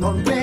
encontré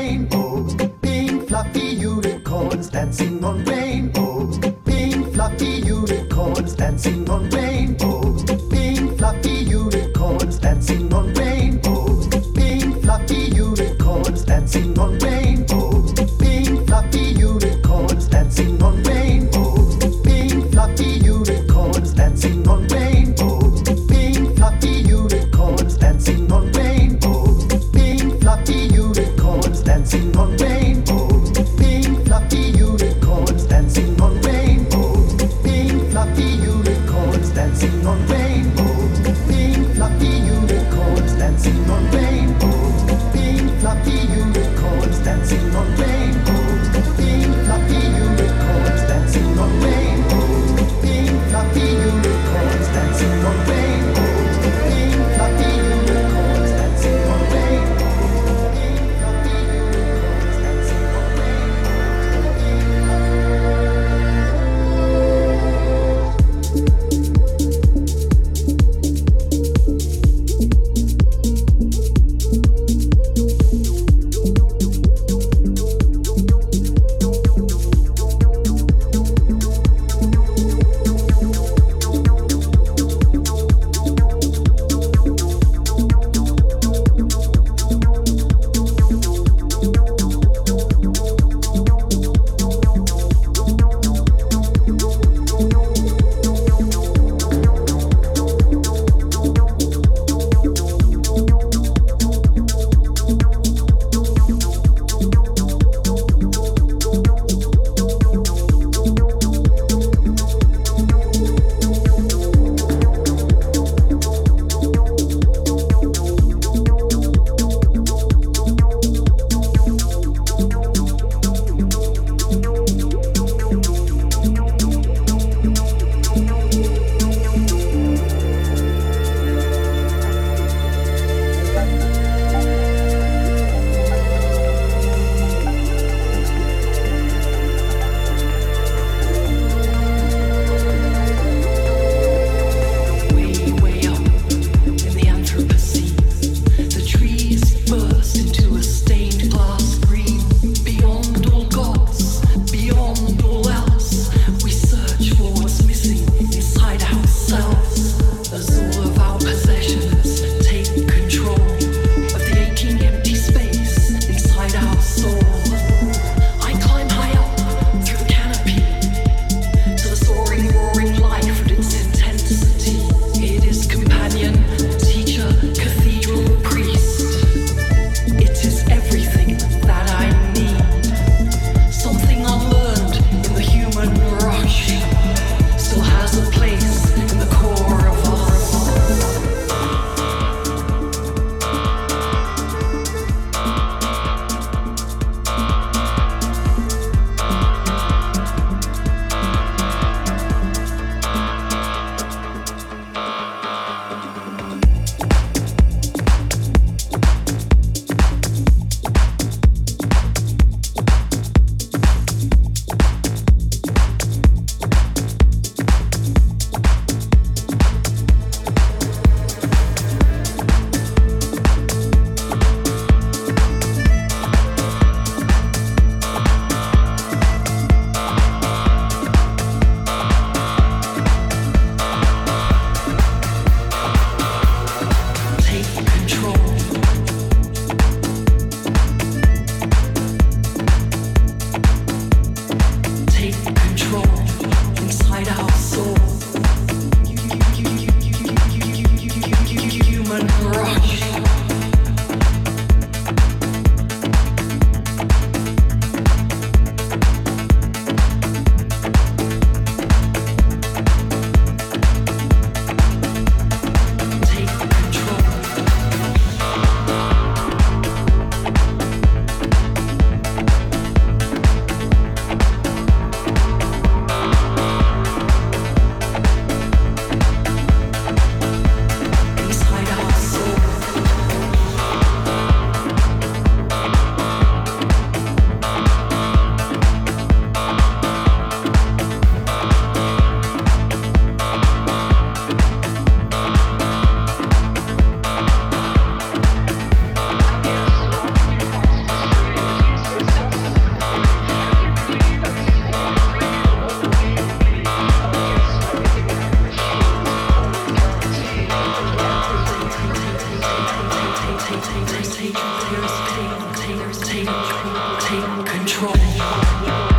Yeah.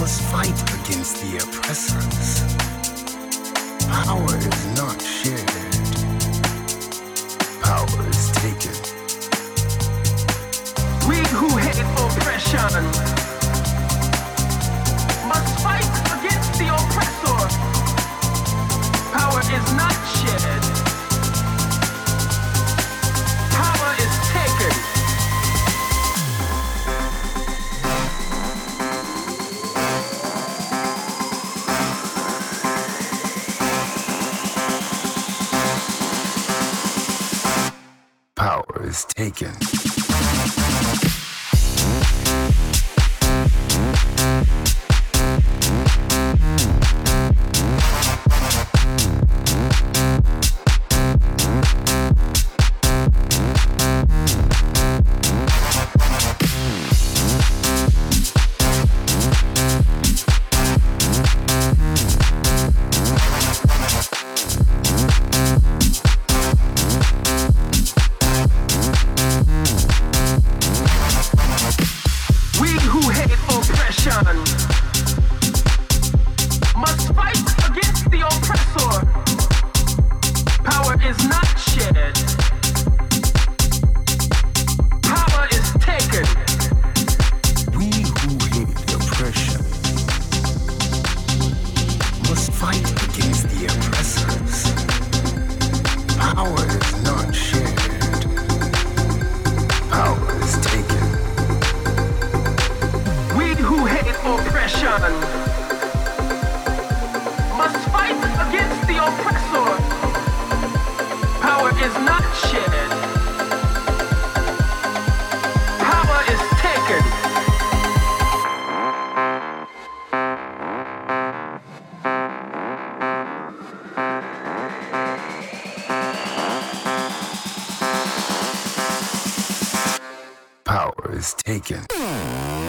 must fight against the oppressors. Power is not shared, power is taken. We who hate oppression must fight against the oppressor. Power is not shared. taken. weekend.